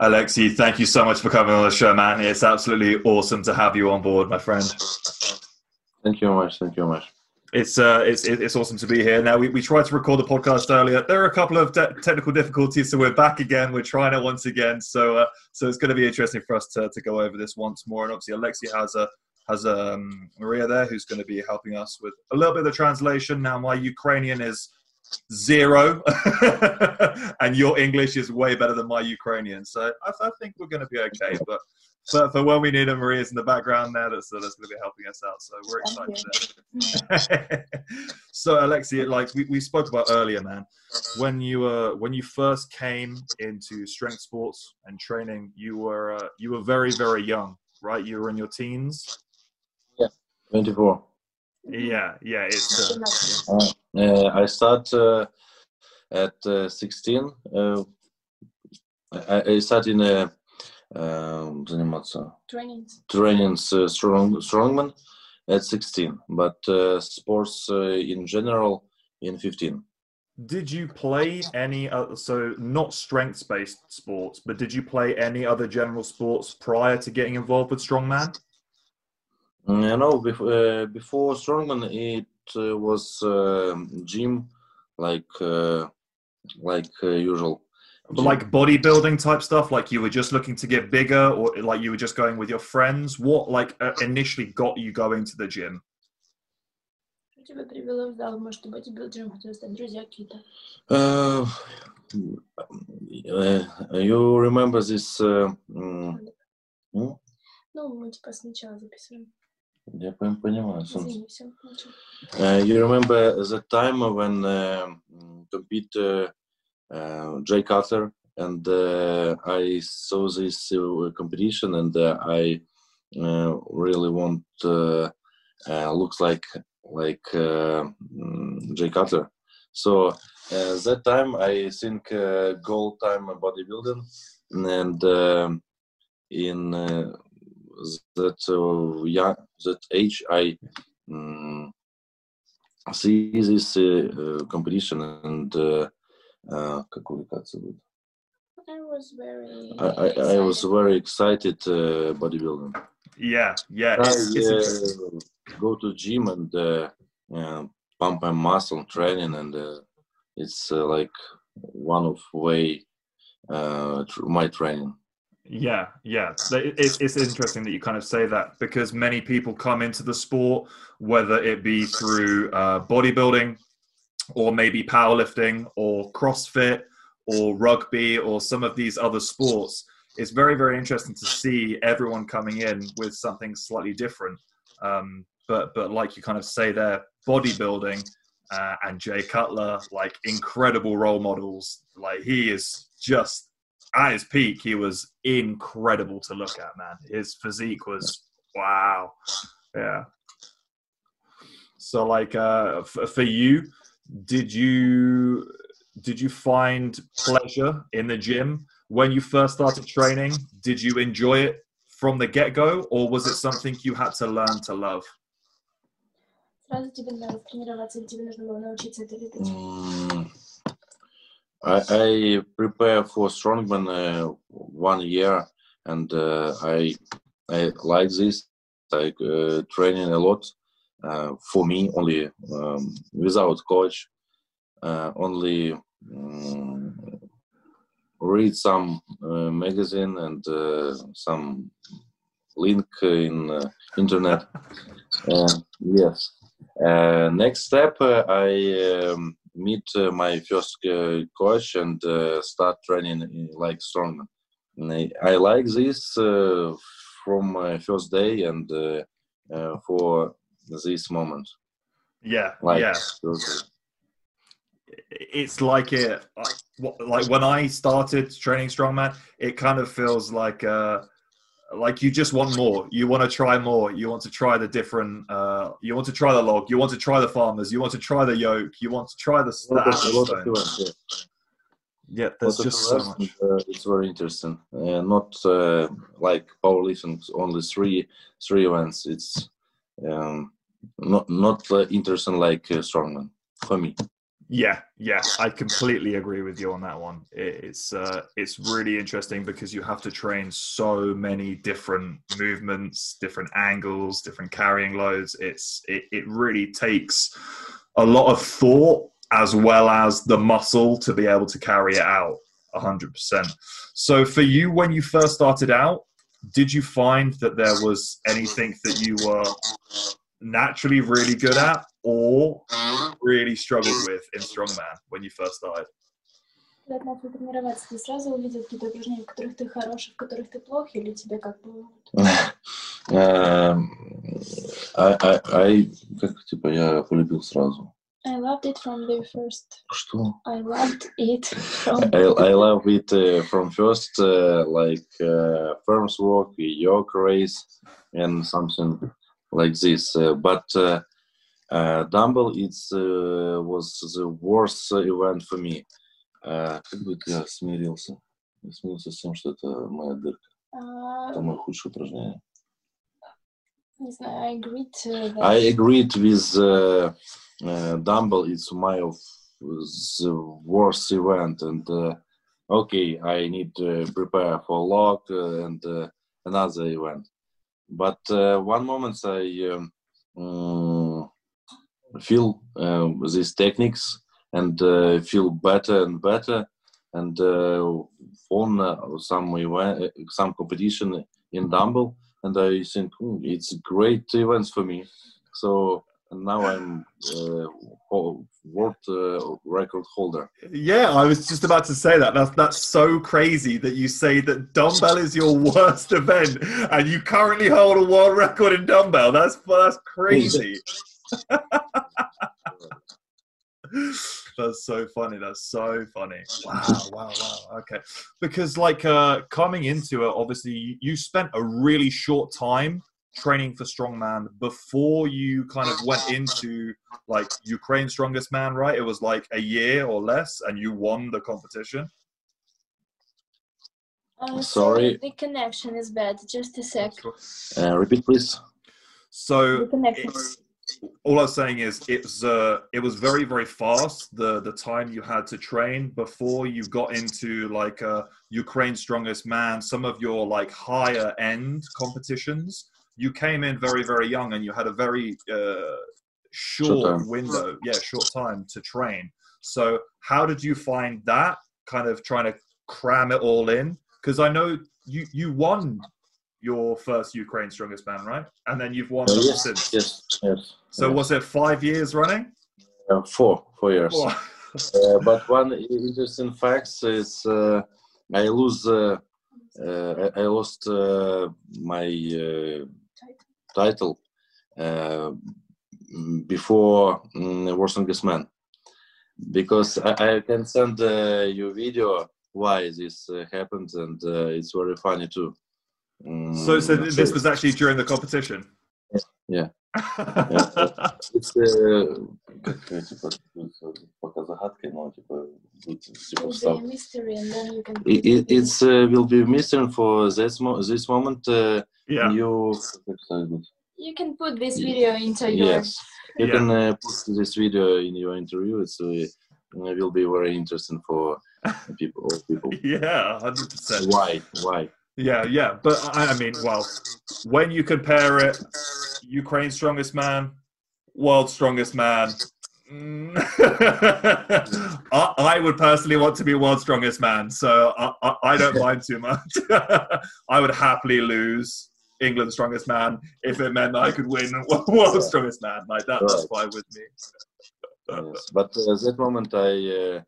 Alexi, thank you so much for coming on the show, man. It's absolutely awesome to have you on board, my friend. Thank you very much. Thank you very much. It's uh, it's it's awesome to be here. Now we, we tried to record the podcast earlier. There are a couple of te- technical difficulties, so we're back again. We're trying it once again. So uh, so it's going to be interesting for us to, to go over this once more. And obviously, Alexi has a has um, Maria there who's going to be helping us with a little bit of the translation. Now my Ukrainian is zero, and your English is way better than my Ukrainian. So I, I think we're going to be okay. But for, for when we need it, Maria's in the background there. That's that's going to be helping us out. So we're excited. so Alexi, like we, we spoke about earlier, man, when you were when you first came into strength sports and training, you were uh, you were very very young, right? You were in your teens. Yeah, twenty four. Yeah, yeah. It's uh, uh, I start uh, at uh, sixteen. Uh, I, I start in a заниматься trainings, trainings uh, strong strongman at 16 but uh, sports uh, in general in 15 did you play any other so not strength based sports but did you play any other general sports prior to getting involved with strongman mm, no before, uh, before strongman it uh, was uh, gym like like usual but like bodybuilding type stuff, like you were just looking to get bigger, or like you were just going with your friends. What like uh, initially got you going to the gym? Uh, you remember this? Uh, mm, ну, мы типа сначала записываем. Я понимаю. Uh, you remember the time when uh, compete uh, uh, Jay Cutler, and uh, I saw this uh, competition, and I really want looks like like mm, Jay Cutler. So uh, that time I think uh, gold time bodybuilding and uh, in that yeah that age I um, see this competition and uh, как увлекаться будет? I was very. I, I, I was very excited uh, bodybuilding. Yeah, yeah. I uh, go to gym and uh, pump my muscle training, and uh, it's uh, like one of way uh, my training. Yeah, yeah. It's, interesting that you kind of say that because many people come into the sport, whether it be through uh, bodybuilding, or maybe powerlifting or CrossFit or rugby or some of these other sports, it's very, very interesting to see everyone coming in with something slightly different. Um, but, but like you kind of say there, bodybuilding uh, and Jay Cutler, like incredible role models. Like he is just at his peak, he was incredible to look at, man. His physique was wow. Yeah. So, like, uh, f- for you, did you did you find pleasure in the gym when you first started training? Did you enjoy it from the get go, or was it something you had to learn to love? Mm, I, I prepare for strongman uh, one year, and uh, I I like this. Like uh, training a lot, uh, for me only um, without coach uh, only um, read some uh, magazine and some link in internet yes next step i um, meet uh, my first uh, coach and uh, start training like strongman. I, like this from my first day and for this moment. Yeah, like, yeah. It's like it, like when I started training strongman, it kind of feels like, uh, like you just want more. You want to try more. You want to try the different. Uh, you want to try the log. You want to try the farmers. You want to try the yoke. You want to try the. the yeah. yeah, there's just so much. Uh, it's very interesting. Uh, not uh, like powerlifting, only three three events. It's um, not not uh, interesting like uh, strongman for me. Yeah, yeah, I completely agree with you on that one. It's uh, it's really interesting because you have to train so many different movements, different angles, different carrying loads. It's it, it really takes a lot of thought as well as the muscle to be able to carry it out 100%. So for you when you first started out, did you find that there was anything that you were naturally really good at or really struggled with in strongman when you first started? Когда ты начал тренироваться, ты сразу увидел какие-то упражнения, в которых ты хорош, в которых ты плох, или тебе как бы... Эм, I, I, I, как типа я полюбил сразу. I loved it from the first. Что? I loved it from... I, I love it uh, from first, uh, like uh, firms work, yoke race, and something like this. Uh, but uh, Uh, Dumbbell it uh, was the worst event for me. Uh, как бы ты смирился? Я смирился с тем, что это моя дырка. Это мое худшее упражнение. I agreed to that. I with uh, uh, Dumbbell. It's my of the worst event, and uh, okay, I need to prepare for log uh, and another event. But one moment I. Um, mm, feel uh, these techniques and uh, feel better and better. And uh, on uh, some event, some competition in Dumbbell, and I think "Hmm, it's great events for me. So now I'm uh, world uh, record holder. Yeah, I was just about to say that. That's that's so crazy that you say that dumbbell is your worst event, and you currently hold a world record in dumbbell. That's that's crazy. That's so funny. That's so funny. Wow, wow, wow. Okay. Because like uh coming into it, obviously you- you spent a really short time training for strongman before you kind of went into like Ukraine strongest man, right? It was like a year or less and you won the competition. Uh, Sorry. The connection is bad. Just a sec. Uh, repeat, please. So The connection. it's- all I was saying is it was uh, it was very very fast the the time you had to train before you got into like uh, Ukraine Strongest Man some of your like higher end competitions. You came in very very young and you had a very uh, short, Short window yeah short time to train. So how did you find that kind of trying to cram it all in? Because I know you you won your first Ukraine Strongest Man right? And then you've won Uh, yes, since. yes, yes. So yes. was it five years running? Uh, four, four years. Wow. Uh, but one interesting fact is uh, I lose. Uh, uh, I lost uh, my uh, title uh, mm, before um, World Strongest Man because I, I can send uh, you video why this uh, happens and uh, it's very funny too. Mm, So, so this was actually during the competition. Yeah. It's, uh, как, э, типа, пока загадки, но типа, будет, типа, Will встал. be a mystery, and then you can. It, it, it's uh, will be missing for this mo- this moment. Uh, yeah. You как сказать будет? You can put this Yeah. video into your. yes, you Yeah. can uh, put this video in your interview. It's uh, it will be very interesting for people. All people. Yeah, hundred percent. Why? Why? Yeah, yeah. But I, I mean, well, when you compare it, Ukraine's strongest man, world's strongest man. mm, I, I would personally want to be world's strongest man, so I, I, I don't mind too much. I would happily lose England's strongest man if it meant that I could win world's strongest man. Like that, that's fine with me. yes. But uh, that moment I uh,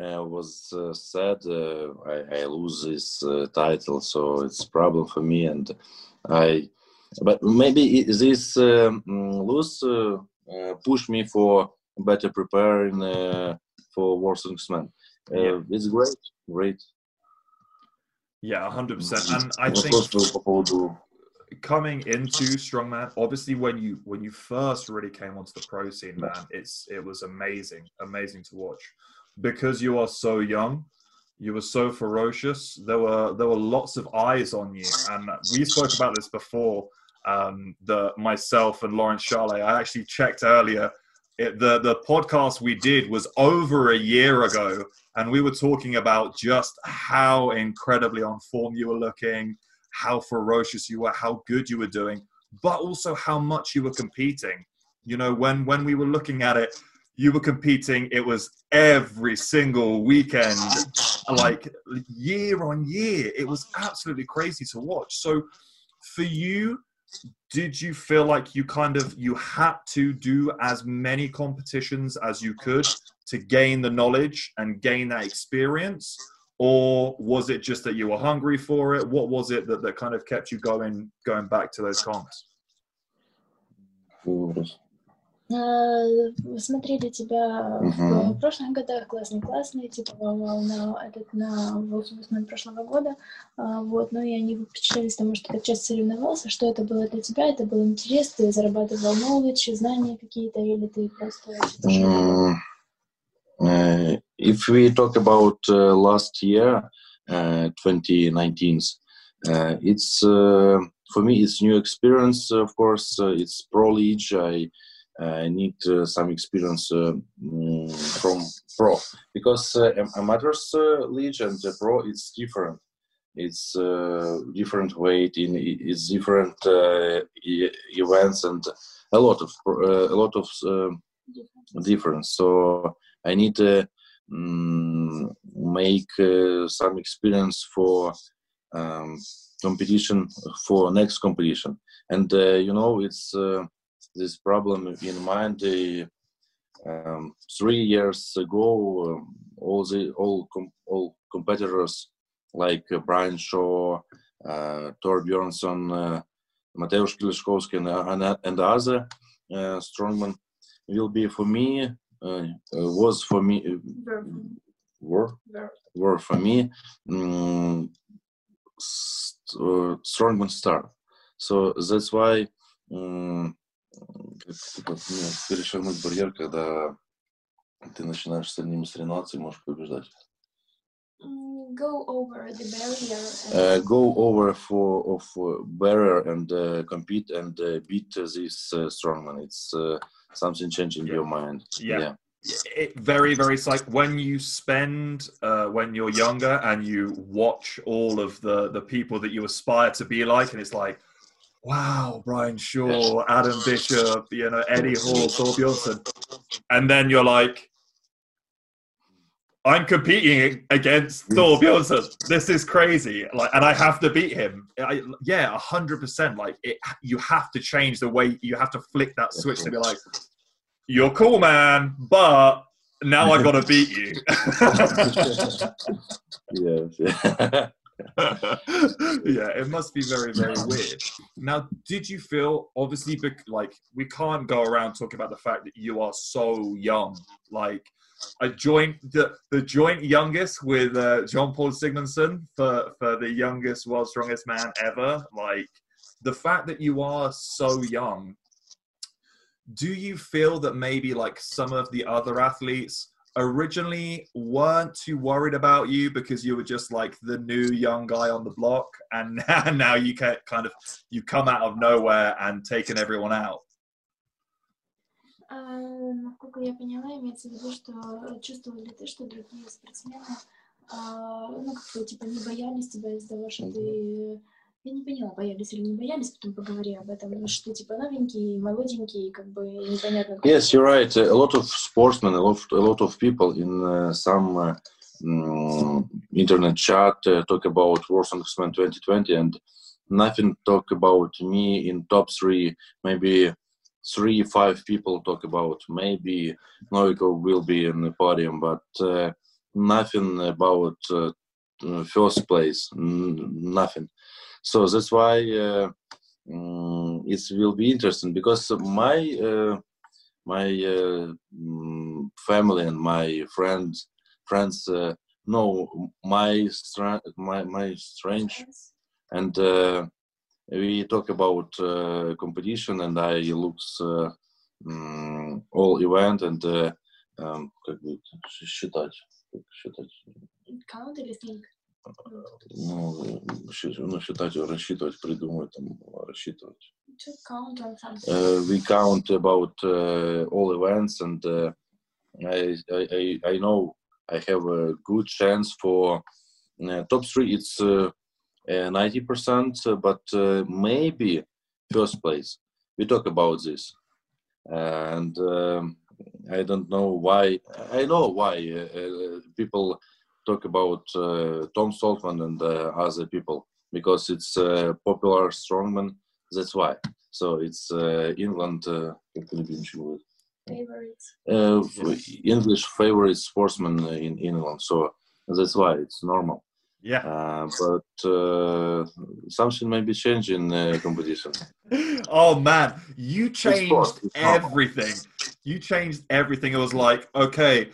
uh, was uh, said, uh, I, I, lose this uh, title, so it's problem for me. And I, but maybe this um, lose uh, push me for better preparing for Warsaw Man. Yeah. It's great, great. Yeah, hundred percent. Mm-hmm. And I think coming into strongman obviously when you when you first really came onto the pro scene man it's it was amazing amazing to watch because you are so young you were so ferocious there were there were lots of eyes on you. And we spoke about this before um the myself and Laurence Shahlaei. I actually checked earlier. It, the the podcast we did was over a year ago, and we were talking about just how incredibly on form you were looking, how ferocious you were, how good you were doing, but also how much you were competing. You know, when when we were looking at it, you were competing. It was every single weekend, like year on year. It was absolutely crazy to watch. So, for you did you feel like you kind of you had to do as many competitions as you could to gain the knowledge and gain that experience or was it just that you were hungry for it what was it that, that kind of kept you going going back to those comps смотрели тебя uh-huh. в прошлых годах, классные, классные, типа на этот на Волсбусмен прошлого года, вот, но и они впечатлились тому, что ты часто соревновался, что это было для тебя, это был интерес, ты зарабатывал knowledge, знания какие-то, или ты просто... Mm, uh, if we talk about uh, last year, uh, 2019, uh, it's uh, for me it's new experience. Of course, uh, it's pro league. I I need uh, some experience uh, mm, from pro because uh, amateurs league and pro it's different. It's different weight in it's different events and a lot of a lot of difference. So I need to um, make uh, some experience for um, competition for next competition. And uh, you know, it's uh, this problem in mind. Um, three years ago, um, all the all com- all competitors like uh, Brian Shaw, uh, Thor Bjornsson, uh, Mateusz Kieliszkowski, and, and, and other uh, strongmen will be for me uh, uh, was for me were were for me um, st- strongman star. So that's why um, типа, ну, перешагнуть барьер, когда ты начинаешь с одним соревноваться и можешь побеждать. Go over the barrier. And... Uh, go over for of uh, barrier and uh, compete and uh, beat this uh, strongman. It's uh, something changing yeah. your mind. Yeah. yeah. It very very it's like when you spend uh, when you're younger and you watch all of the the people that you aspire to be like and it's like wow, Brian Shaw, Adam Bishop, you know, Eddie Hall, Thor Bjornsson. And then you're like, I'm competing against mm. Thor Bjornsson. This is crazy. Like, and I have to beat him. I, yeah, hundred percent. Like, it, you have to change the way you have to flick that switch to be like, you're cool, man, but now I've got to beat you. yes. yeah, it must be very, very weird. Now, did you feel obviously like we can't go around talking about the fact that you are so young? Like a joint, the, the joint youngest with uh, John Paul Sigmarsson for for the youngest world's strongest man ever. Like the fact that you are so young. Do you feel that maybe like some of the other athletes? originally weren't too worried about you because you were just like the new young guy on the block and now, now you can kind of you come out of nowhere and taken everyone out насколько я поняла, имеется в виду, что чувствовал ли ты, что другие спортсмены, ну, как-то, типа, не боялись тебя из-за того, что ты Я не поняла, боялись или не боялись, потом поговори об этом, что типа новенький, молоденький, как бы непонятно. Yes, you're right. A lot of sportsmen, a lot, a lot of people in uh, some uh, um, internet chat uh, talk about World Songman 2020 and nothing talk about me in top three, maybe three, five people talk about maybe Noviko will be in the podium, but uh, nothing about uh, first place, nothing. So that's why uh, um, it will be interesting because my uh, my uh, mm, family and my friends friends uh, know my stra- my my strange and uh, we talk about uh, competition and I looks um, all event and um, как бы считать считать count или think ну, щи- ну, считать, рассчитывать, придумывать, там, рассчитывать. To count on something. Uh, we count about uh, all events, and uh, I, I I- I know I have a good chance for uh, top three. It's ninety percent, but uh, maybe first place. We talk about this, and um, I don't know why. I know why uh, uh, people talk about uh, Tom Stoltman and uh, other people because it's uh, popular strongman. That's why. So it's England. Favorites. English favorite sportsman in England. So that's why it's normal. Yeah. Uh, but uh, something may be changing uh, competition. oh man, you changed it's it's everything. Normal. You changed everything. It was like, okay,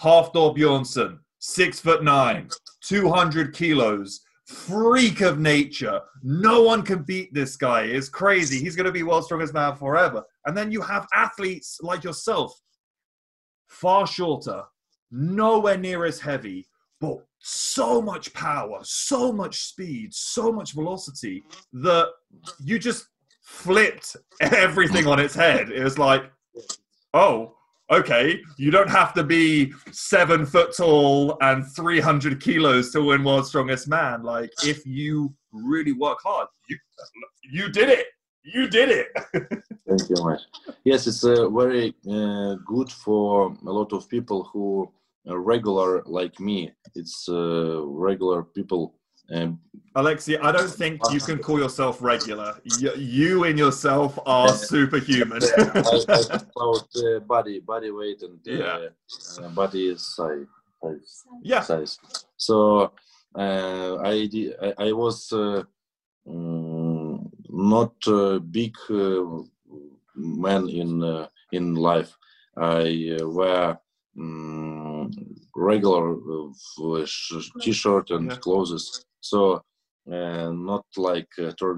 Hafthor Bjornsson, six foot nine, 200 kilos, freak of nature. No one can beat this guy. It's crazy. He's going to be world's strongest man forever. And then you have athletes like yourself, far shorter, nowhere near as heavy, but so much power, so much speed, so much velocity that you just flipped everything on its head. It was like, oh, okay, you don't have to be seven foot tall and 300 kilos to win world's strongest man. Like, if you really work hard, you, you did it. You did it. Thank you much. Yes, it's uh, very uh, good for a lot of people who are regular like me. It's uh, regular people. Um, Alexia, I don't think you can call yourself regular. You, you in yourself are superhuman. I, I about uh, body body weight and uh, Yeah. uh, body size. size. yeah, size. So uh, I, di- I I was uh, mm, not a big uh, man in uh, in life. I uh, wear mm, regular uh, t-shirt and Yeah. clothes so uh, not like uh, Thor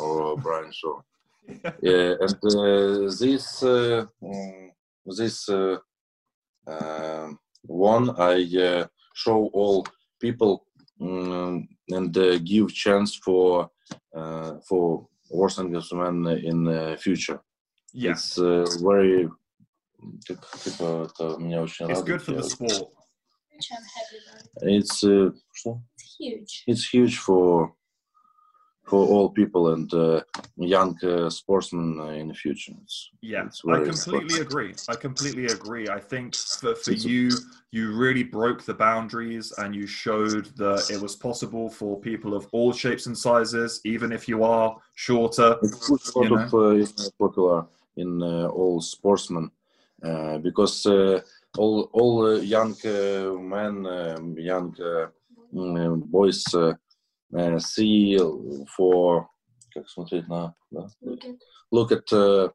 or Brian Shaw. yeah, and uh, this uh, mm, this um, one I show all people um, and give chance for for Warsaw men in the future. Yeah. It's very It's good for the sport. It's, uh. It's huge. it's huge for for all people and uh, young uh, sportsmen uh, in the future. It's, Yeah, it's I completely important. agree. I completely agree. I think for, for you, you really broke the boundaries and you showed that it was possible for people of all shapes and sizes, even if you are shorter. It's good a you lot of uh, popular in uh, all sportsmen uh, because uh, all all uh, young uh, men, um, young boys uh, uh, see for как смотреть на да? Look at look at uh,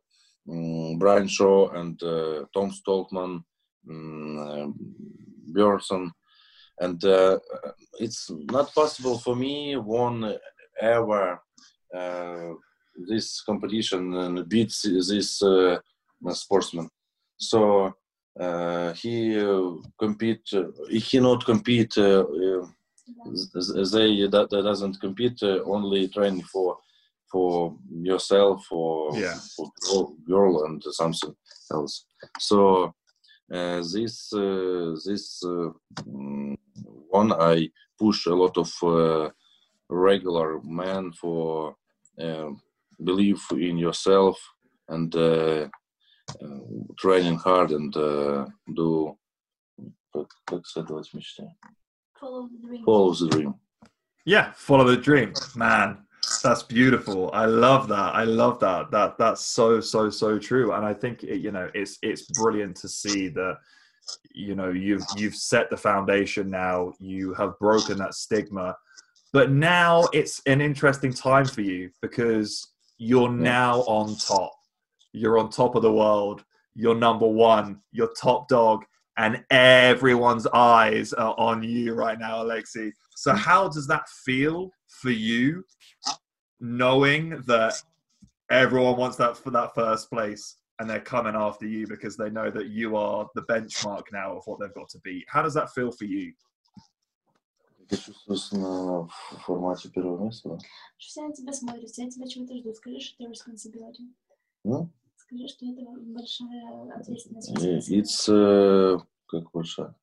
mm, Brian Shaw and uh, Tom Stoltman, mm, uh, Björnsson, and uh, it's not possible for me one ever uh, this competition and beat this uh, sportsman. So uh, he uh, compete. Uh, he not compete. Uh, uh, they that, that doesn't compete. Uh, only train for for yourself or Yeah. for girl- girl and something else. So uh, this uh, this uh, mm, one I push a lot of uh, regular men for uh, believe in yourself and uh, uh, training hard and uh, do как, как следовать мечте. follow the dream. Follow the dream. Yeah, follow the dream, man. That's beautiful. I love that. I love that. That that's so so so true. And I think it, you know it's it's brilliant to see that you know you've you've set the foundation now. You have broken that stigma, but now it's an interesting time for you because you're now on top. You're on top of the world. You're number one. You're top dog, and everyone's eyes are on you right now, Alexi. So how does that feel for you, knowing that everyone wants that for that first place and they're coming after you because they know that you are the benchmark now of what they've got to beat? How does that feel for you? Я чувствую на формате первого места, да? Что все на тебя смотрят, все от тебя чего-то ждут. Скажи, что это responsibility. Ну? Скажи, что это большая ответственность. It's uh, как большая?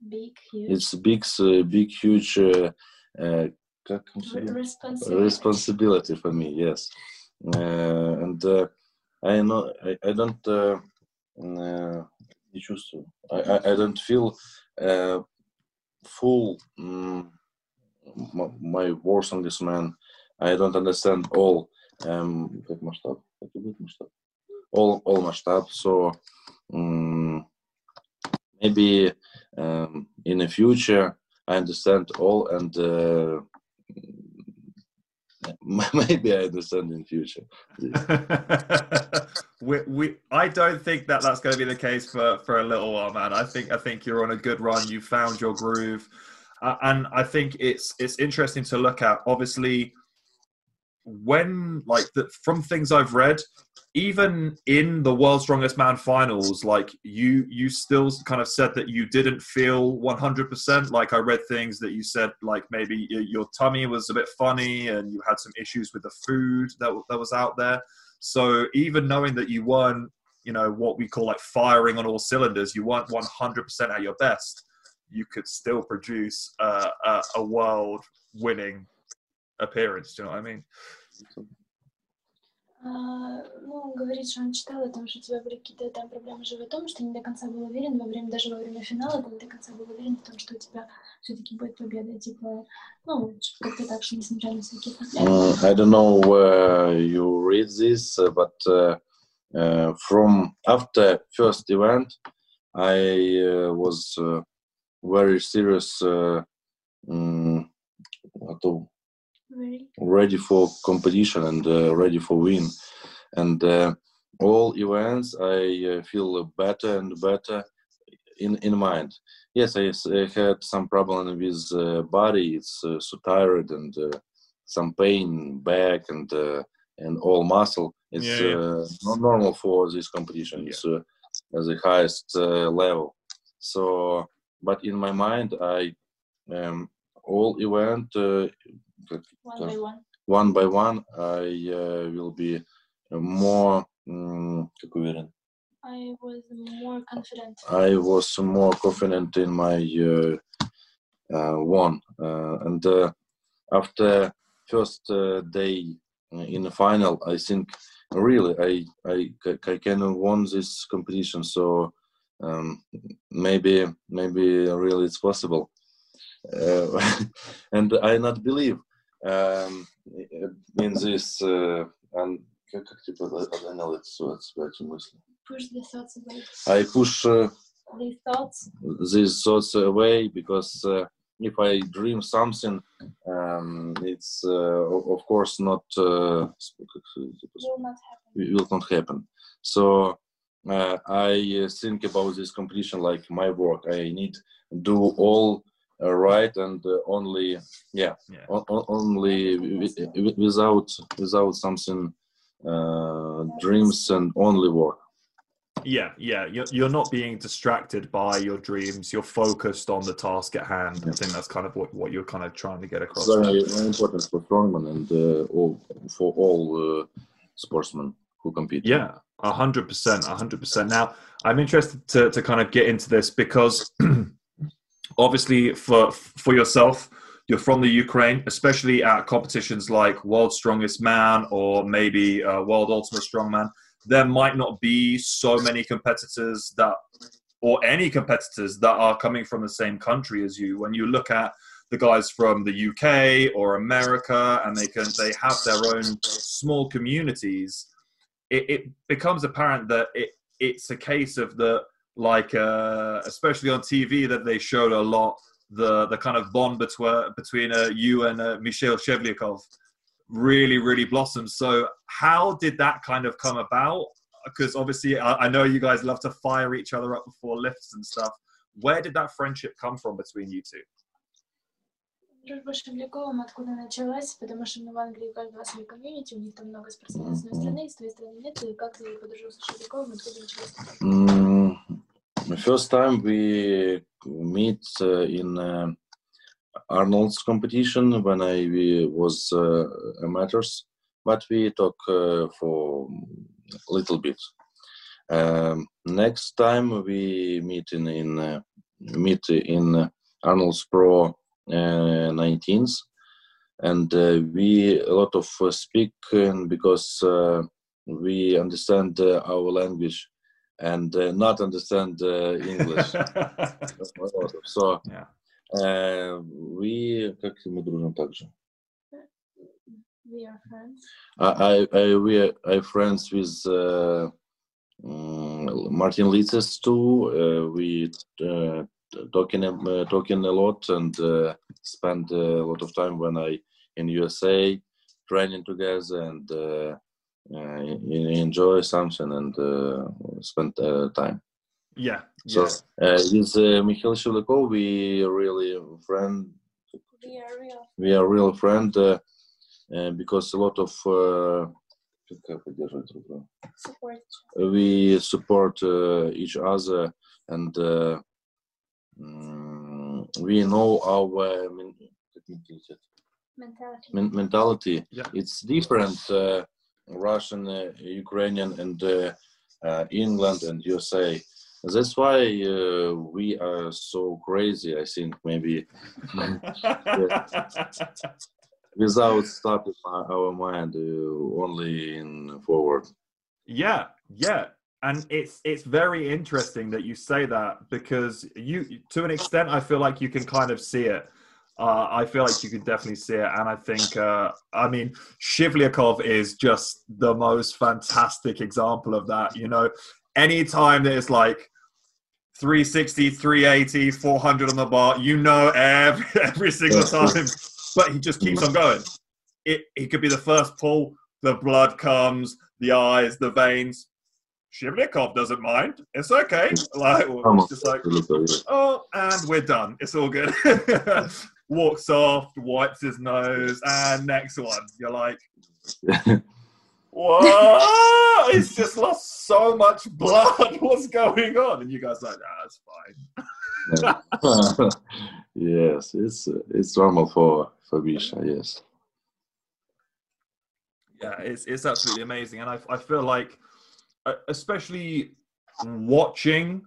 Big, huge. It's big, uh, big, huge. Uh, uh, как responsibility. responsibility for me. Yes, uh, and uh, I know I, I don't. Uh, uh, не чувствую. I, I, I don't feel uh, full um, my words on this man. I don't understand all um, как масштаб, как будет масштаб? all all mashed up. So um, maybe um, in the future, I understand all, and uh, maybe I understand in future. we, we, I don't think that that's going to be the case for, for a little while, man. I think I think you're on a good run. You found your groove, uh, and I think it's it's interesting to look at. Obviously when like the, from things I've read, even in the World's Strongest Man finals, like you you still kind of said that you didn't feel 100%. Like I read things that you said like maybe your tummy was a bit funny and you had some issues with the food that that was out there. So even knowing that you weren't, you know, what we call like firing on all cylinders, you weren't 100% at your best. You could still produce uh, a, a world winning appearance. Do you know what I mean? А, ну, говорит, что он читал о том, что у тебя были какие-то там проблемы с животом, что не до конца был уверен во время, даже во время финала, ты не до конца был уверен в том, что у тебя все-таки будет победа, типа, ну, как-то так, что несмотря на всякие проблемы. Uh, I don't know where you read this, but uh, uh, from after first event, I uh, was uh, very serious. Uh, um, ready, ready for competition and uh, ready for win. And uh, all events, I uh, feel better and better in in mind. Yes, I, I had some problem with uh, body. It's uh, so tired and uh, some pain back and and all muscle. It's yeah, yeah. not normal for this competition. Yeah. It's at the highest level. So, but in my mind, I um, all event one by one. One by one, I uh, will be more. Um, I was more confident. I was more confident in my uh, uh, one, uh, and uh, after first uh, day in the final, I think really I I I can won this competition. So um, maybe maybe really it's possible, and I not believe in this and как, как типа отгонял эти, эти мысли? Push the thoughts away. I push uh, these thoughts. These thoughts away because uh, if I dream something, um, it's uh, of course not uh, will not happen. Will not happen. So uh, I think about this completion like my work. I need do all uh, right and uh, only yeah, yeah. only without without something uh, dreams and only work. Yeah yeah you're, you're not being distracted by your dreams you're focused on the task at hand. I think that's kind of what, what you're kind of trying to get across. Very, very important for strongman and uh, all, for all uh, sportsmen who compete. Yeah 100% 100% now i'm interested to, to kind of get into this because obviously for for yourself you're from the ukraine especially at competitions like world strongest man or maybe uh, world ultimate strongman. There might not be so many competitors that or any competitors that are coming from the same country as you. When you look at the guys from the UK or America and they can they have their own small communities it, it becomes apparent that it it's a case of the like uh, especially on TV that they showed a lot the the kind of bond between between uh, you and uh, Mikhail Shivlyakov really really blossomed. So how did that kind of come about? Because obviously I, I, know you guys love to fire each other up before lifts and stuff. Where did that friendship come from between you two? Дружба с Шевляковым откуда началась, потому что в Англии у каждого свои комьюнити, у них там много спортсменов с одной страны, с твоей страны нет, и как ты подружился с Шевляковым, откуда началась? First time we meet uh, in uh, Arnold's competition when I was amateurs, but we talk for a little bit. Um, next time we meet in in meet in Arnold's Pro uh, 19s, and uh, we a lot of uh, speak because we understand our language and uh, not understand uh, English. so yeah. uh, we? We are friends. I, I, I we are, I friends with uh, mm, Martin Licis too. Uh, we uh, talking uh, talking a lot and uh, spend a lot of time when I in USA training together and. Uh, uh, enjoy something and uh, spend uh, time. Yeah. So yeah. with Mikhail Shivlyakov, we are really friend. We are real. We are real friend because a lot of support. we support uh, each other and uh, Mm, we know our mentality. mentality. Yeah. It's different uh, Russian, uh, Ukrainian, and uh, uh England and USA. That's why uh, we are so crazy. I think maybe without stopping our mind, uh, only in forward. Yeah, yeah and it's it's very interesting that you say that because you to an extent i feel like you can kind of see it uh, i feel like you can definitely see it and i think uh, i mean shivlyakov is just the most fantastic example of that you know any anytime there's like 360 380 400 on the bar you know every every single time but he just keeps on going it, it could be the first pull the blood comes the eyes the veins Shivlyakov doesn't mind. It's okay. Like, it's just like, oh, and we're done. It's all good. Walks off, wipes his nose, and next one. You're like, what? He's just lost so much blood. What's going on? And you guys are like, ah, it's fine. yes, it's it's normal for for Misha. Yes. Yeah, it's it's absolutely amazing, and I I feel like especially watching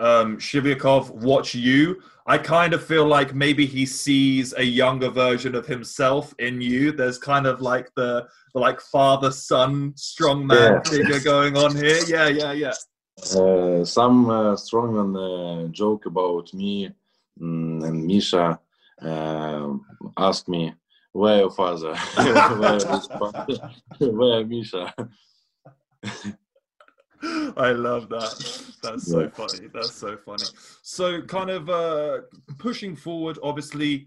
um, Shivlyakov watch you, I kind of feel like maybe he sees a younger version of himself in you. There's kind of like the, the like father son strongman yeah. figure going on here. Yeah, yeah, yeah. Uh, some uh, strongman uh, joke about me mm, and Misha uh, ask me, "Where your father? where, where Misha?" I love that. That's so funny. That's so funny. So, kind of uh, pushing forward, obviously,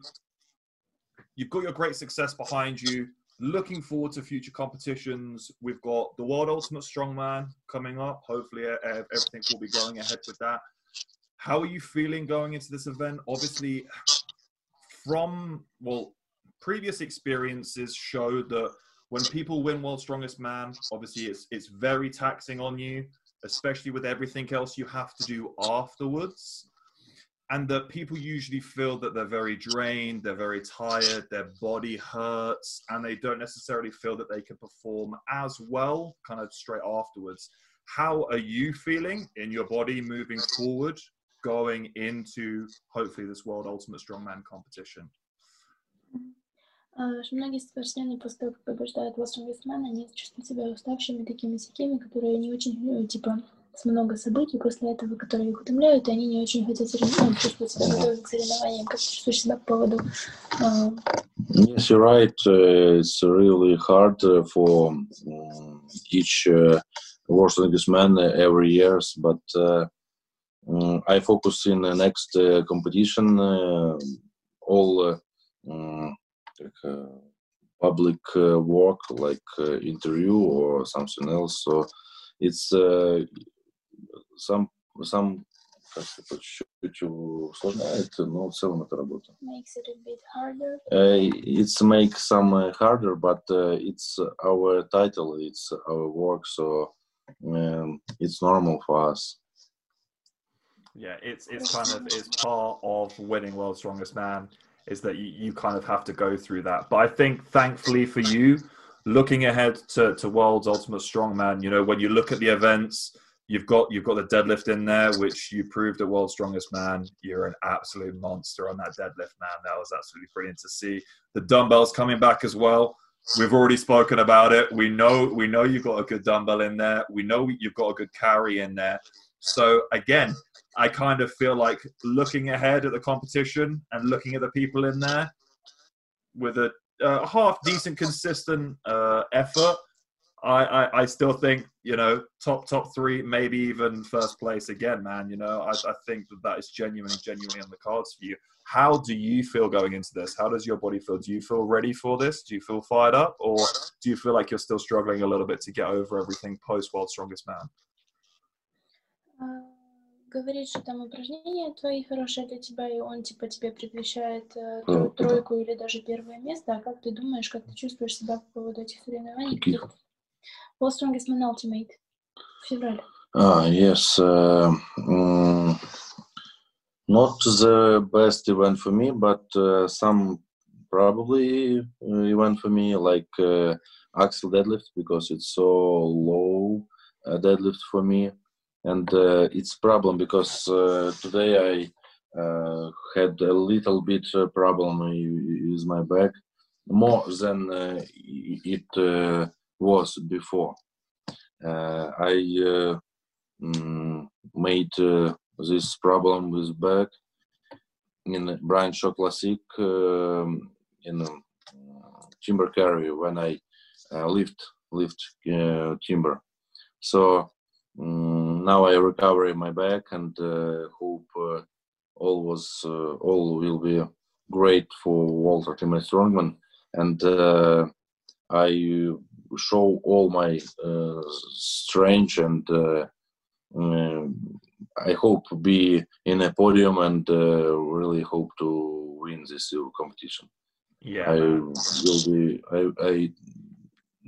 you've got your great success behind you. Looking forward to future competitions. We've got the World Ultimate Strongman coming up. Hopefully, everything will be going ahead with that. How are you feeling going into this event? Obviously, from, well, previous experiences show that when people win World's Strongest Man, obviously it's it's very taxing on you, especially with everything else you have to do afterwards. And that people usually feel that they're very drained, they're very tired, their body hurts, and they don't necessarily feel that they can perform as well kind of straight afterwards. How are you feeling in your body moving forward, going into hopefully this World Ultimate Strongman competition? Что многие спортсмены после того, как побеждают Western Westman, они чувствуют себя уставшими, такими сякими, которые не очень, ну, типа, с много событий после этого, которые их утомляют, и они не очень хотят соревноваться, ну, чувствовать себя готовыми к соревнованиям. Как ты чувствуешь себя по поводу... Uh... Yes, you're right. Uh, it's really hard uh, for each uh, World Strongest Man every years, but uh, I focus in the next competition. Uh, all uh, public uh, work like uh, interview or something else so it's uh, some some как сказать, чуть усложняет, но в целом это работа. Makes it a bit harder. Uh, it's make some uh, harder, but uh, it's our title, it's our work, so um, it's normal for us. Yeah, it's it's kind of it's part of winning World's Strongest Man is that you, you kind of have to go through that. But I think, thankfully for you, looking ahead to, to World's Ultimate Strongman, you know, when you look at the events, you've got you've got the deadlift in there, which you proved at World's Strongest Man. You're an absolute monster on that deadlift, man. That was absolutely brilliant to see. The dumbbells coming back as well. We've already spoken about it. We know we know you've got a good dumbbell in there. We know you've got a good carry in there. So again, I kind of feel like looking ahead at the competition and looking at the people in there with a, a half decent, consistent uh, effort. I, I, I, still think you know top top three, maybe even first place again, man. You know, I, I think that that is genuinely genuinely on the cards for you. How do you feel going into this? How does your body feel? Do you feel ready for this? Do you feel fired up, or do you feel like you're still struggling a little bit to get over everything post World Strongest Man? Uh говорит, что там упражнения твои хорошие для тебя, и он типа тебе предвещает э, трой, тройку или даже первое место. А как ты думаешь, как ты чувствуешь себя по поводу этих соревнований? Каких? World Strongest Man Ultimate в феврале. Ah, yes. Uh, not the best event for me, but uh, some probably event for me, like uh, axle deadlift, because it's so low deadlift for me. And uh, it's problem because uh, today I uh, had a little bit problem with my back more than it was before. I mm, made this problem with back in Brian Shaw Classic um, in timber carry when I uh, lift lift uh, timber. So um, now I recover my back and uh, hope uh, all was uh, all will be great for Walter Ultimate Strongman. And uh, I show all my uh, strength and uh, I hope to be in a podium and really hope to win this competition. Yeah, I will be. I, I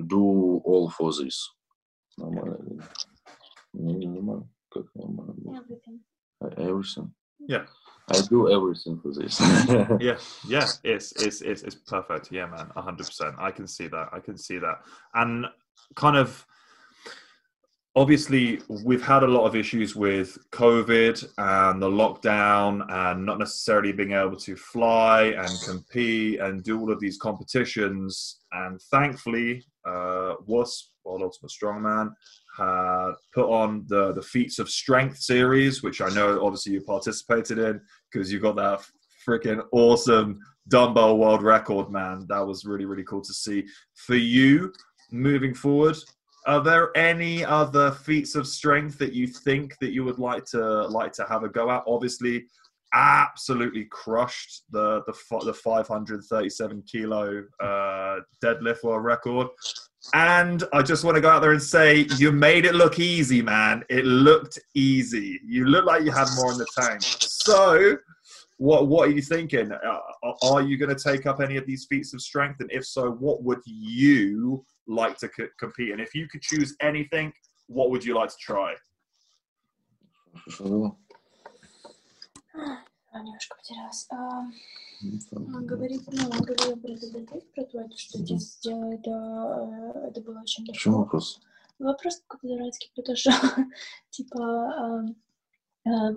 do all for this. Everything. Uh, everything. Mm. Yeah. I do everything for this. yeah, yeah, it's, it's it's it's perfect. Yeah, man, hundred percent. I can see that. I can see that, and kind of obviously we've had a lot of issues with COVID and the lockdown, and not necessarily being able to fly and compete and do all of these competitions. And thankfully, uh, WUS World Ultimate Strongman had put on the the feats of strength series, which I know obviously you participated in because you got that freaking awesome dumbbell world record, man. That was really really cool to see. For you, moving forward, are there any other feats of strength that you think that you would like to like to have a go at? Obviously, absolutely crushed the the the 537 kilo uh, deadlift world record. And I just want to go out there and say, you made it look easy, man. It looked easy. You look like you had more in the tank. So, what what are you thinking? Uh, are you going to take up any of these feats of strength? And if so, what would you like to c- compete in? If you could choose anything, what would you like to try? Немножко потерялась. А, он говорит, ну, он говорил про ДДТ, про то, что ты сделал, это, это было очень легко. Почему вопрос? Вопрос какой-то дурацкий, потому что, типа,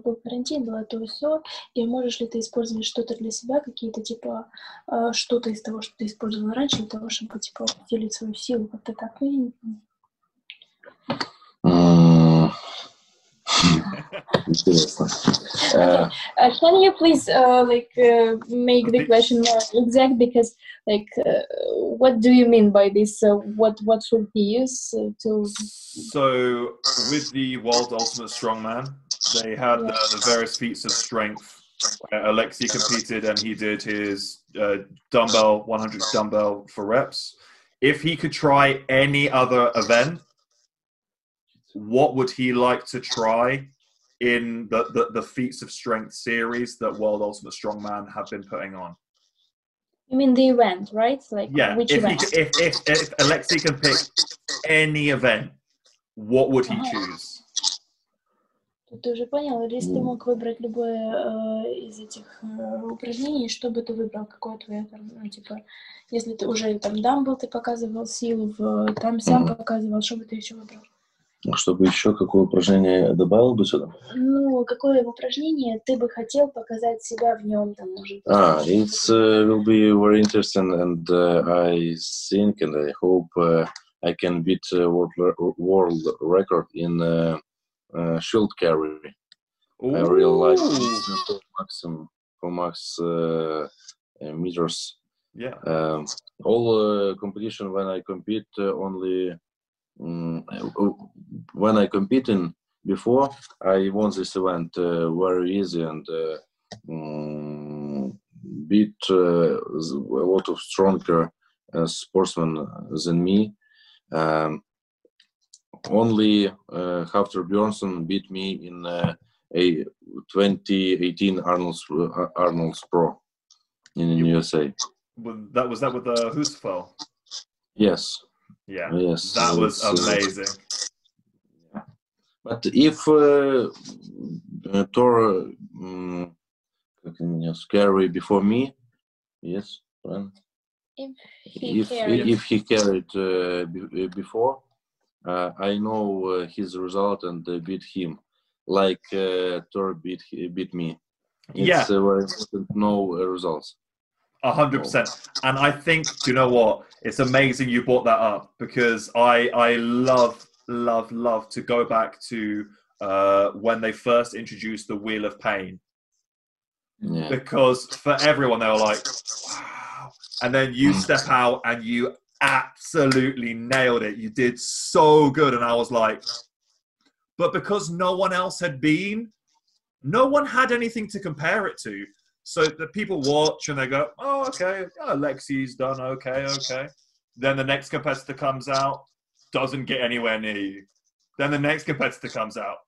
был карантин, было то все, и можешь ли ты использовать что-то для себя, какие-то, типа, что-то из того, что ты использовал раньше, для того, чтобы, типа, усилить свою силу, как-то так, ну, Uh, okay. Uh, can you please uh, like uh, make the question more exact? Because like, uh, what do you mean by this? Uh, what what should be used to? So with the world's ultimate strongman, they had yeah. the, the, various feats of strength. Alexei competed and he did his dumbbell 100 dumbbell for reps. If he could try any other event, what would he like to try in the, the, the feats of strength series that World Ultimate Strongman have been putting on. You mean the event, right? Like yeah. Which if, event? He, if, if if Alexei can pick any event, what would he uh-huh. choose? Ты уже понял, или если ты мог выбрать любое э, из этих э, упражнений, что бы ты выбрал, какое твое, ну, типа, если ты уже там дамбл ты показывал силу, в, там сам mm-hmm. показывал, что бы ты еще выбрал? А чтобы еще какое упражнение добавил бы сюда? Ну, какое упражнение ты бы хотел показать себя в нем, там, может быть? Ah, it uh, will be very interesting, and uh, I think and I hope uh, I can beat uh, world, world record in uh, uh, shield carry. Ooh. I for maximum for max uh, uh, meters. Yeah. Um, all uh, competition when I compete uh, only um, when I competing before I won this event uh, very easy and um, beat a lot of stronger sportsmen than me. Um, only uh, Hafthor Bjornsson beat me in uh, a 2018 Arnold's uh, Arnold's Pro in you, USA. That was that with the uh, Husafell. Yes. Yeah. Yes. That was amazing. Uh, but if uh, uh, Thor um, scary before me, yes, when if he if, carried, if he carried uh, before, uh, I know uh, his result and beat him, like uh, Thor beat beat me. It's yeah. very important to know results. A hundred percent. And I think, you know what? It's amazing you brought that up because I I love love love to go back to uh, when they first introduced the Wheel of Pain. Yeah. Because for everyone, they were like, wow. And then you mm. step out and you absolutely nailed it. You did so good. And I was like, but because no one else had been, no one had anything to compare it to. So the people watch and they go, oh, okay, oh, Lexi's done okay, okay. Then the next competitor comes out, doesn't get anywhere near you. Then the next competitor comes out,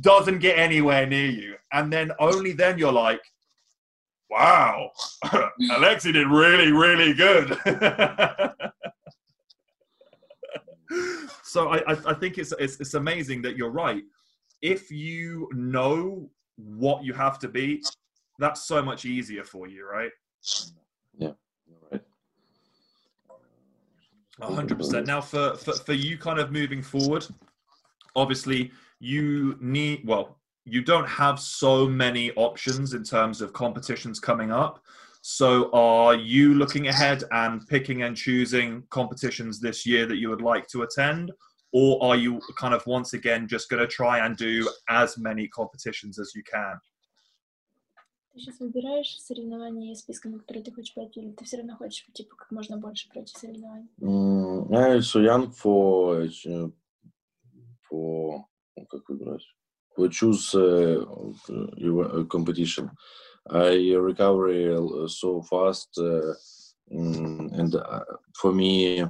doesn't get anywhere near you. And then only then you're like, wow, Alexi did really, really good. so I, I think it's, it's, it's amazing that you're right. If you know what you have to be, that's so much easier for you, right? Yeah, right. hundred percent. Now, for, for for you, kind of moving forward, obviously you need well, you don't have so many options in terms of competitions coming up. So, are you looking ahead and picking and choosing competitions this year that you would like to attend? Or are you kind of once again just going to try and do as many competitions as you can? Ты сейчас выбираешь соревнования из списка, на которые ты хочешь пойти, или ты все равно хочешь типа как можно больше пройти соревнований? Mm, I'm so young for for как выбрать? For choose uh, competition. I recover so fast, uh, and for me,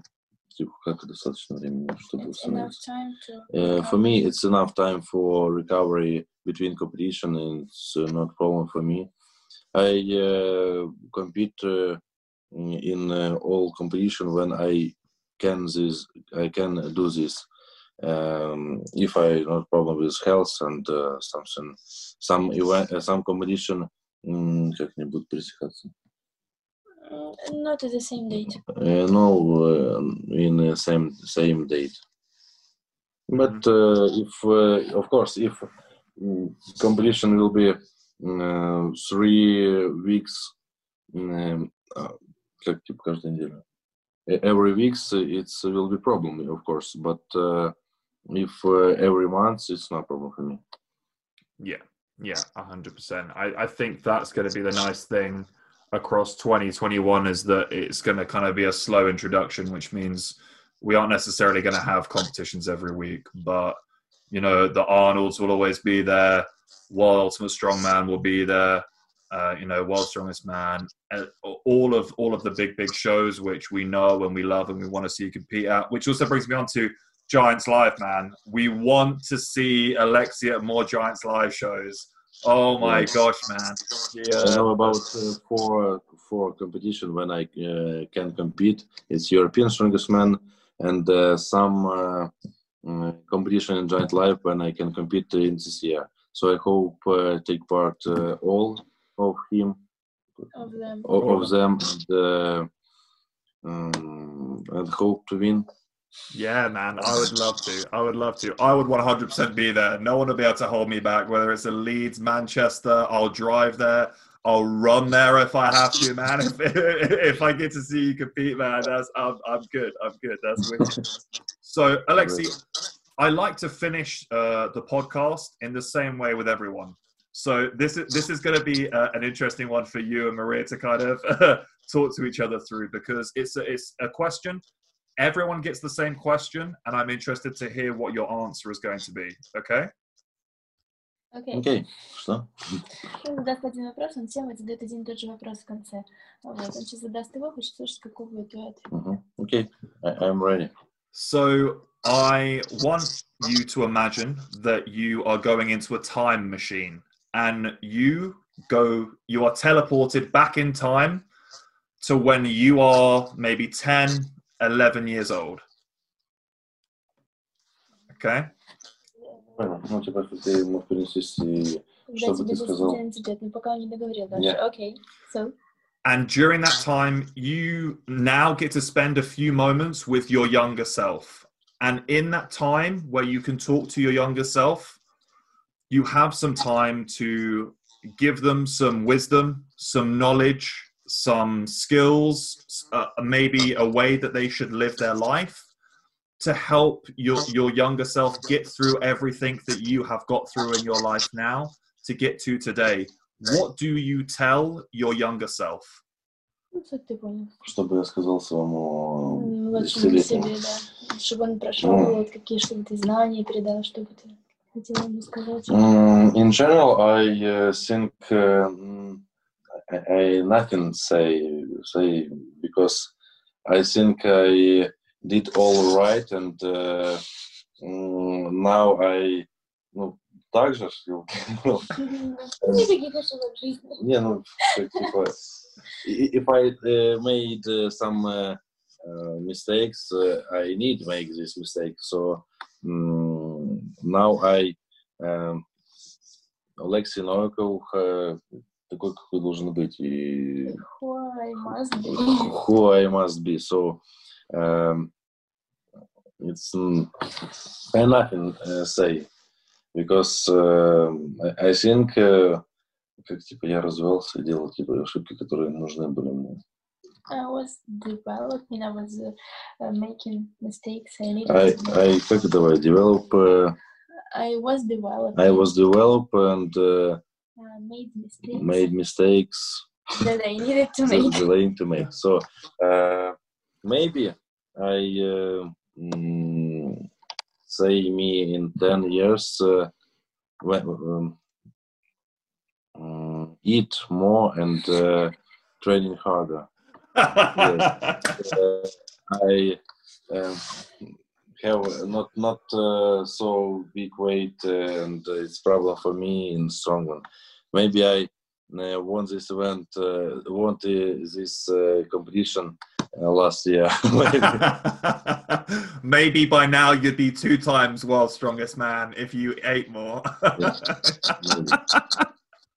как достаточно времени, чтобы uh, For me, it's enough time for recovery between competition, and it's uh, not problem for me. I uh, compete uh, in uh, all competition when I can this I can do this. Um, if I not problem with health and something, some event, some competition как не будут пересекаться? Not at the same date. Uh, no, uh, in the same same date. But uh, if, uh, of course, if um, competition will be uh, three weeks, um, как типа каждую неделю, every weeks it's will be problem, of course. But if every month, it's not problem for me. Yeah. Yeah, hundred percent. I, I think that's going to be the nice thing across 2021 is that it's going to kind of be a slow introduction, which means we aren't necessarily going to have competitions every week, but you know the Arnolds will always be there. World Ultimate Strongman will be there. Uh, you know, World Strongest Man, uh, all of all of the big big shows which we know and we love and we want to see you compete at. Which also brings me on to Giants Live, man. We want to see Alexia at more Giants Live shows. Oh my gosh, man! Yeah. I know about uh, four four competition when I uh, can compete. It's European Strongest Man and uh, some uh, mm, competition in Giant Life when I can compete in this year. So I hope uh, take part uh, all of him, Of them. all of them, and, uh, um, and hope to win. Yeah, man, I would love to. I would love to. I would 100% be there. No one will be able to hold me back. Whether it's a Leeds, Manchester, I'll drive there. I'll run there if I have to, man. If, if I get to see you compete, man, that's I'm, I'm good. I'm good. That's wicked. So, Alexi, I like to finish uh, the podcast in the same way with everyone. So this is this is going to be uh, an interesting one for you and Maria to kind of talk to each other through because it's a, it's a question. Everyone gets the same question, and I'm interested to hear what your answer is going to be. Okay? Окей. Окей, что? Он задаст один вопрос, он всем задает один и тот же вопрос в конце. Вот. Он сейчас задаст его, хочет слушать, какой будет твой ответ. Mhm. Okay, I, I'm ready. So I want you to imagine that you are going into a time machine and you go, you are teleported back in time to when you are maybe 10, 11 years old. Okay? Понял. Ну, типа, что ты мог перенестись и Когда Что бы тебе ты сказал? 10 лет, но пока он не договорил даже. Нет. Окей. So, And during that time, you now get to spend a few moments with your younger self. And in that time where you can talk to your younger self, you have some time to give them some wisdom, some knowledge, some skills, uh, maybe a way that they should live their life to help your, your younger self get through everything that you have got through in your life now to get to today. What do you tell your younger self? ну, суть ты понял. чтобы я сказал своему М, Младшему десятилетнему. себе, да. Чтобы он прошел, Ну. вот какие, чтобы ты знания передал, что бы ты хотел ему сказать. Mm, in general, I uh, think uh, mm, I, I nothing say say because I think I did all right and uh, mm, now I ну так же что- ну, Никаких ошибок в жизни. не ну как, типа i- if I uh, made uh, some uh, uh, mistakes uh, I need make this mistake so mm, now I um, Алексей Новиков uh, Такой какой должен быть и Who I must be. who I must be so um, it's mm, I nothing uh, say because uh, I, think uh, как типа я развивался и делал типа ошибки, которые нужны были мне. I was developing, I was uh, uh, making mistakes. I I I как давай develop uh, I was developing. I was develop and uh, uh, made mistakes made mistakes that I needed to that make. delaying to make. So uh, maybe I uh, mm, say me in ten years uh, when, um, mm, eat more and uh, training harder. Uh, I um, have not not uh, so big weight, uh, and it's problem for me in strongman. Maybe I uh, won this event, uh, won this uh, competition last year. Maybe by now you'd be two times world's strongest man if you ate more.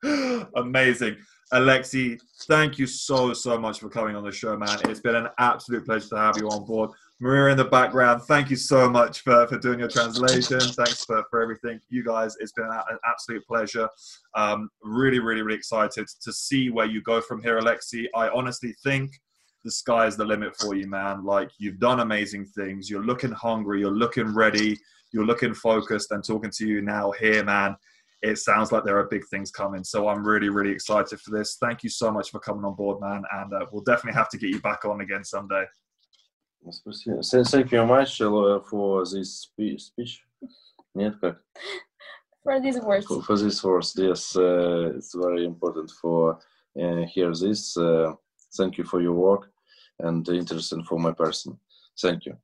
Amazing. Alexi, thank you so, so much for coming on the show, man. It's been an absolute pleasure to have you on board. Maria in the background, thank you so much for, for doing your translation. Thanks for, for everything. You guys, it's been an absolute pleasure. Um, really, really, really excited to see where you go from here, Alexi. I honestly think the sky is the limit for you, man. Like, you've done amazing things. You're looking hungry. You're looking ready. You're looking focused. And talking to you now here, man, it sounds like there are big things coming. So I'm really, really excited for this. Thank you so much for coming on board, man. And uh, we'll definitely have to get you back on again someday. Спасибо. Thank thank you very much uh, for this spe- speech. Нет, как? For these words. For, for this words, yes, uh, it's very important for uh, hear this. Uh, thank you for your work and interesting for my person. Thank you.